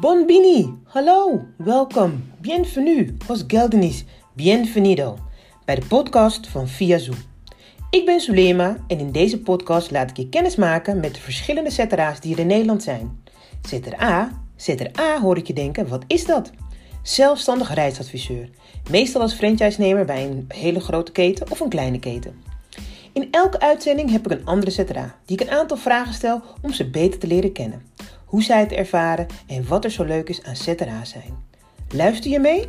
Bonbini, hallo, welkom, bienvenue, os Geldenis, bienvenido, bij de podcast van Via Zoo. Ik ben Sulema en in deze podcast laat ik je kennis maken met de verschillende ZRA's die er in Nederland zijn. ZRA, ZRA hoor ik je denken, wat is dat? Zelfstandig reisadviseur, meestal als franchise-nemer bij een hele grote keten of een kleine keten. In elke uitzending heb ik een andere ZRA, die ik een aantal vragen stel om ze beter te leren kennen hoe zij het ervaren en wat er zo leuk is aan ZRA zijn. Luister je mee?